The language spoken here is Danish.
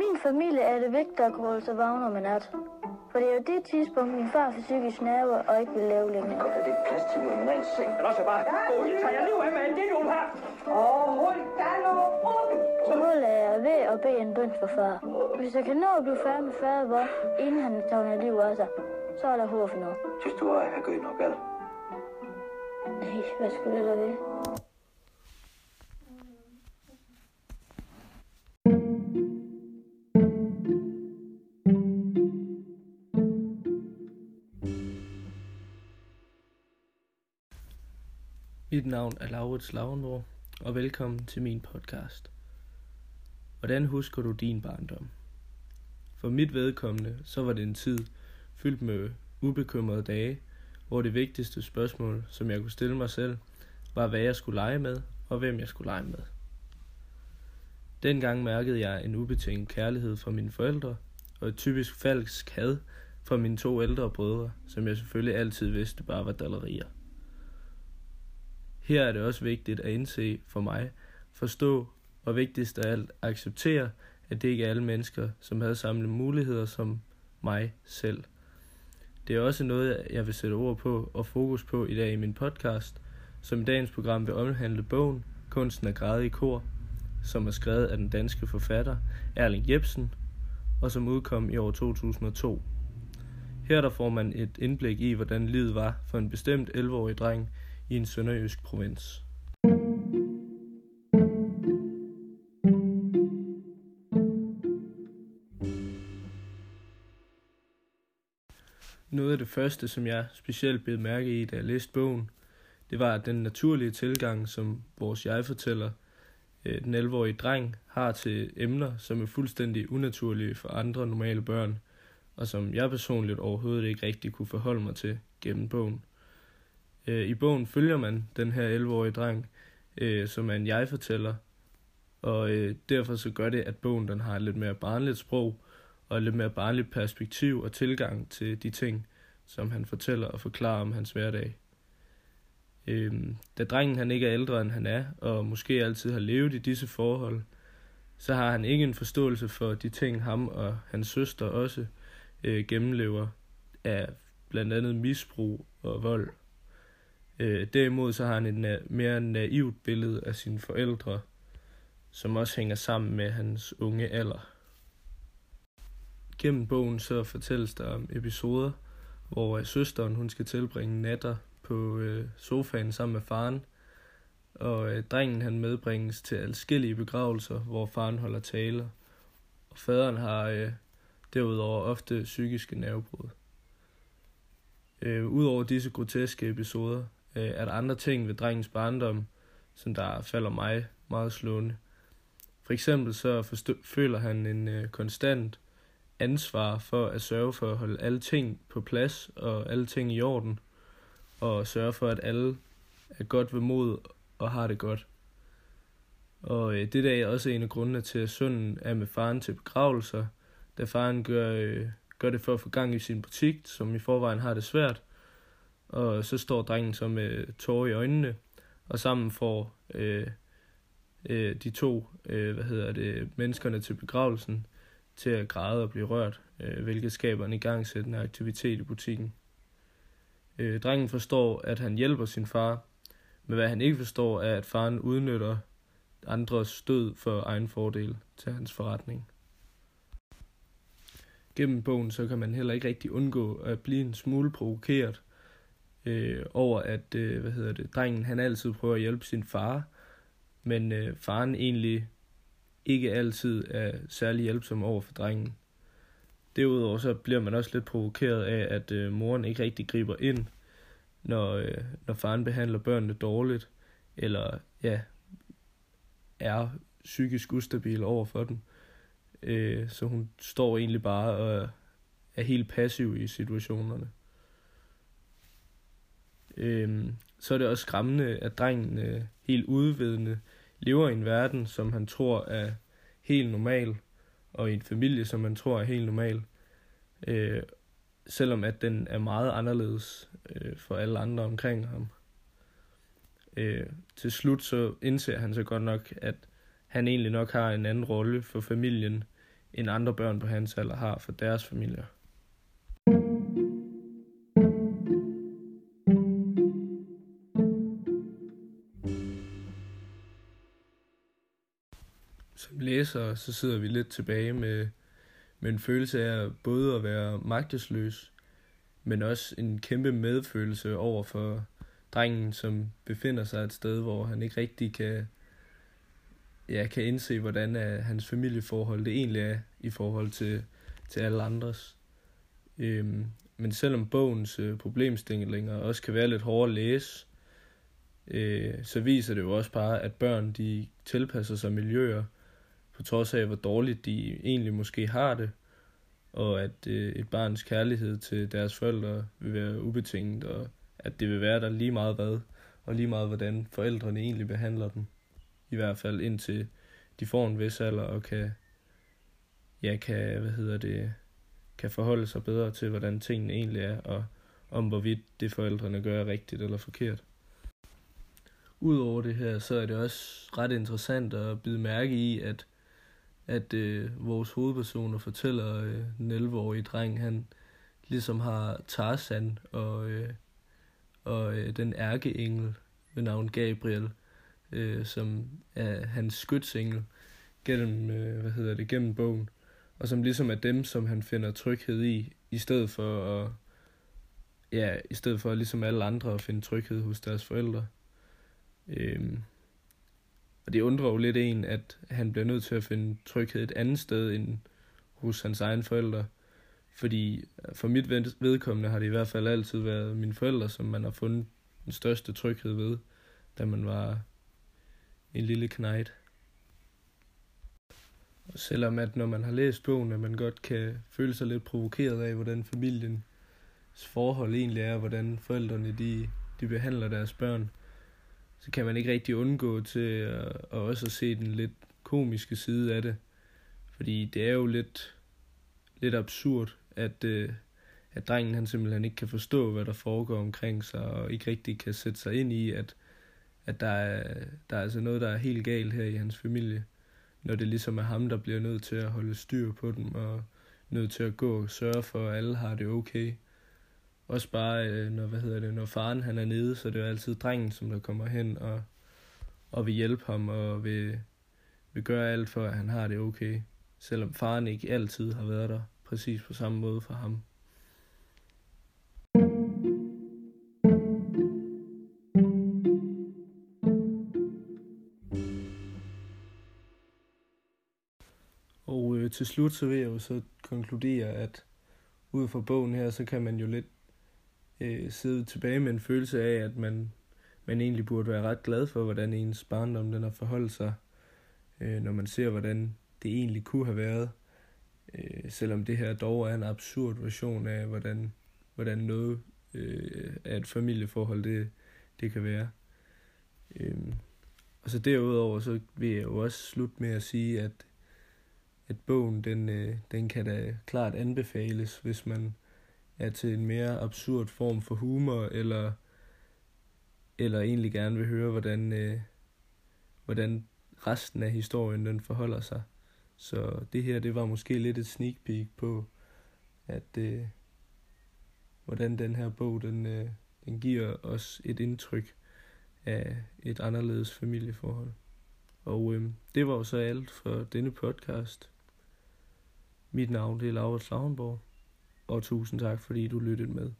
min familie er det vigtigt at kunne holde sig vågen om en nat. For det er jo det tidspunkt, min far får psykisk nerver og ikke vil lave længere. Godt, er det plads til en normal seng? Men også bare, gå, I tager liv af med en det, her. Åh, hold da nu op! Så målet er ved at bede en bøn for far. Hvis jeg kan nå at blive færdig med fader vor, inden han tager liv af sig, så er der håb for noget. Synes du, at jeg gør nok alt? Nej, hvad skulle det da være? Mit navn er Laurits Lavendor, og velkommen til min podcast. Hvordan husker du din barndom? For mit vedkommende, så var det en tid fyldt med ubekymrede dage, hvor det vigtigste spørgsmål, som jeg kunne stille mig selv, var hvad jeg skulle lege med, og hvem jeg skulle lege med. Dengang mærkede jeg en ubetinget kærlighed fra mine forældre, og et typisk falsk had fra mine to ældre brødre, som jeg selvfølgelig altid vidste bare var dallerier. Her er det også vigtigt at indse for mig, forstå og vigtigst af alt acceptere, at det ikke er alle mennesker, som havde samme muligheder som mig selv. Det er også noget, jeg vil sætte ord på og fokus på i dag i min podcast, som i dagens program vil omhandle bogen Kunsten at græde i kor, som er skrevet af den danske forfatter Erling Jebsen, og som udkom i år 2002. Her der får man et indblik i, hvordan livet var for en bestemt 11-årig dreng i en sønderjysk provins. Noget af det første, som jeg specielt blev mærke i, da jeg læste bogen, det var den naturlige tilgang, som vores jeg-fortæller, øh, den 11-årige dreng, har til emner, som er fuldstændig unaturlige for andre normale børn, og som jeg personligt overhovedet ikke rigtig kunne forholde mig til gennem bogen. Øh, I bogen følger man den her 11-årige dreng, øh, som er en jeg-fortæller, og øh, derfor så gør det, at bogen den har et lidt mere barnligt sprog, og et lidt mere barnligt perspektiv og tilgang til de ting, som han fortæller og forklarer om hans hverdag. Øhm, da drengen han ikke er ældre end han er, og måske altid har levet i disse forhold, så har han ikke en forståelse for de ting, ham og hans søster også øh, gennemlever af blandt andet misbrug og vold. Øh, derimod så har han et na- mere naivt billede af sine forældre, som også hænger sammen med hans unge alder. Gennem bogen så fortælles der om episoder, hvor øh, søsteren hun skal tilbringe natter på øh, sofaen sammen med faren, og øh, drengen han medbringes til adskillige begravelser, hvor faren holder taler, og faderen har øh, derudover ofte psykiske nervebrud. Øh, Udover disse groteske episoder, øh, er der andre ting ved drengens barndom, som der falder mig meget slående. For eksempel så forstø- føler han en øh, konstant ansvar for at sørge for at holde alle ting på plads og alle ting i orden, og sørge for, at alle er godt ved mod og har det godt. Og øh, det der er også en af grundene til, at sønnen er med faren til begravelser, da faren gør, øh, gør det for at få gang i sin butik, som i forvejen har det svært, og så står drengen så med tårer i øjnene, og sammen får øh, øh, de to, øh, hvad hedder det, menneskerne til begravelsen, til at græde og blive rørt, øh, hvilket skaber en igangsættende aktivitet i butikken. Øh, drengen forstår, at han hjælper sin far, men hvad han ikke forstår, er, at faren udnytter andres død for egen fordel til hans forretning. Gennem bogen så kan man heller ikke rigtig undgå at blive en smule provokeret øh, over, at øh, hvad hedder det, drengen han altid prøver at hjælpe sin far, men øh, faren egentlig ikke altid er særlig hjælpsom over for drengen. Derudover så bliver man også lidt provokeret af, at øh, moren ikke rigtig griber ind, når, øh, når faren behandler børnene dårligt, eller ja, er psykisk ustabil over for dem. Øh, så hun står egentlig bare og er helt passiv i situationerne. Øh, så er det også skræmmende, at drengen øh, helt udvidende lever i en verden, som han tror er helt normal, og i en familie, som han tror er helt normal. Øh, selvom at den er meget anderledes øh, for alle andre omkring ham. Øh, til slut så indser han så godt nok, at han egentlig nok har en anden rolle for familien, end andre børn på hans alder har for deres familier. Som læser, så sidder vi lidt tilbage med, med en følelse af både at være magtesløs, men også en kæmpe medfølelse over for drengen, som befinder sig et sted, hvor han ikke rigtig kan, ja, kan indse, hvordan er hans familieforhold det egentlig er i forhold til, til alle andres. Øhm, men selvom bogens øh, problemstillinger også kan være lidt hårde at læse, øh, så viser det jo også bare, at børn de tilpasser sig miljøer, på trods af, hvor dårligt de egentlig måske har det, og at øh, et barns kærlighed til deres forældre vil være ubetinget, og at det vil være der lige meget hvad, og lige meget hvordan forældrene egentlig behandler dem. I hvert fald indtil de får en vis alder og kan, ja, kan, hvad hedder det, kan forholde sig bedre til, hvordan tingene egentlig er, og om hvorvidt det forældrene gør er rigtigt eller forkert. Udover det her, så er det også ret interessant at bide mærke i, at, at øh, vores hovedpersoner fortæller øh, den 11-årige dreng, han ligesom har Tarzan og, øh, og øh, den ærkeengel ved navn Gabriel, øh, som er hans skytsengel gennem, øh, hvad hedder det, gennem bogen, og som ligesom er dem, som han finder tryghed i, i stedet for at, ja, i stedet for ligesom alle andre at finde tryghed hos deres forældre. Øh, og det undrer jo lidt en, at han bliver nødt til at finde tryghed et andet sted end hos hans egne forældre. Fordi øh, for mit vedkommende har det i hvert fald altid været mine forældre, som man har fundet den største tryghed ved, da man var en lille knægt. Og selvom at når man har læst bogen, at man godt kan føle sig lidt provokeret af, hvordan familiens forhold egentlig er, hvordan forældrene de, de behandler deres børn, så kan man ikke rigtig undgå til at, at også se den lidt komiske side af det. Fordi det er jo lidt, lidt absurd, at, øh, at drengen han simpelthen ikke kan forstå, hvad der foregår omkring sig, og ikke rigtig kan sætte sig ind i, at, at der, er, der er altså noget, der er helt galt her i hans familie, når det ligesom er ham, der bliver nødt til at holde styr på dem, og nødt til at gå og sørge for, at alle har det okay. Også bare, øh, når, hvad hedder det, når faren han er nede, så det er jo altid drengen, som der kommer hen og, og vil hjælpe ham, og vil, vil gøre alt for, at han har det okay. Selvom faren ikke altid har været der præcis på samme måde for ham. Og øh, til slut så vil jeg jo så konkludere, at ud fra bogen her, så kan man jo lidt øh, sidde tilbage med en følelse af, at man, man egentlig burde være ret glad for, hvordan ens barndom den har forholdt sig, øh, når man ser, hvordan det egentlig kunne have været. Øh, selvom det her dog er en absurd version af, hvordan, hvordan noget øh, af et familieforhold det, det kan være. Øh, og så derudover, så vil jeg jo også slutte med at sige, at, at bogen, den, øh, den kan da klart anbefales, hvis man er til en mere absurd form for humor, eller, eller egentlig gerne vil høre, hvordan, øh, hvordan resten af historien den forholder sig. Så det her, det var måske lidt et sneak peek på, at øh, hvordan den her bog, den, øh, den giver os et indtryk af et anderledes familieforhold. Og øh, det var jo så alt for denne podcast. Mit navn det er Laura Slavenborg, og tusind tak fordi du lyttede med.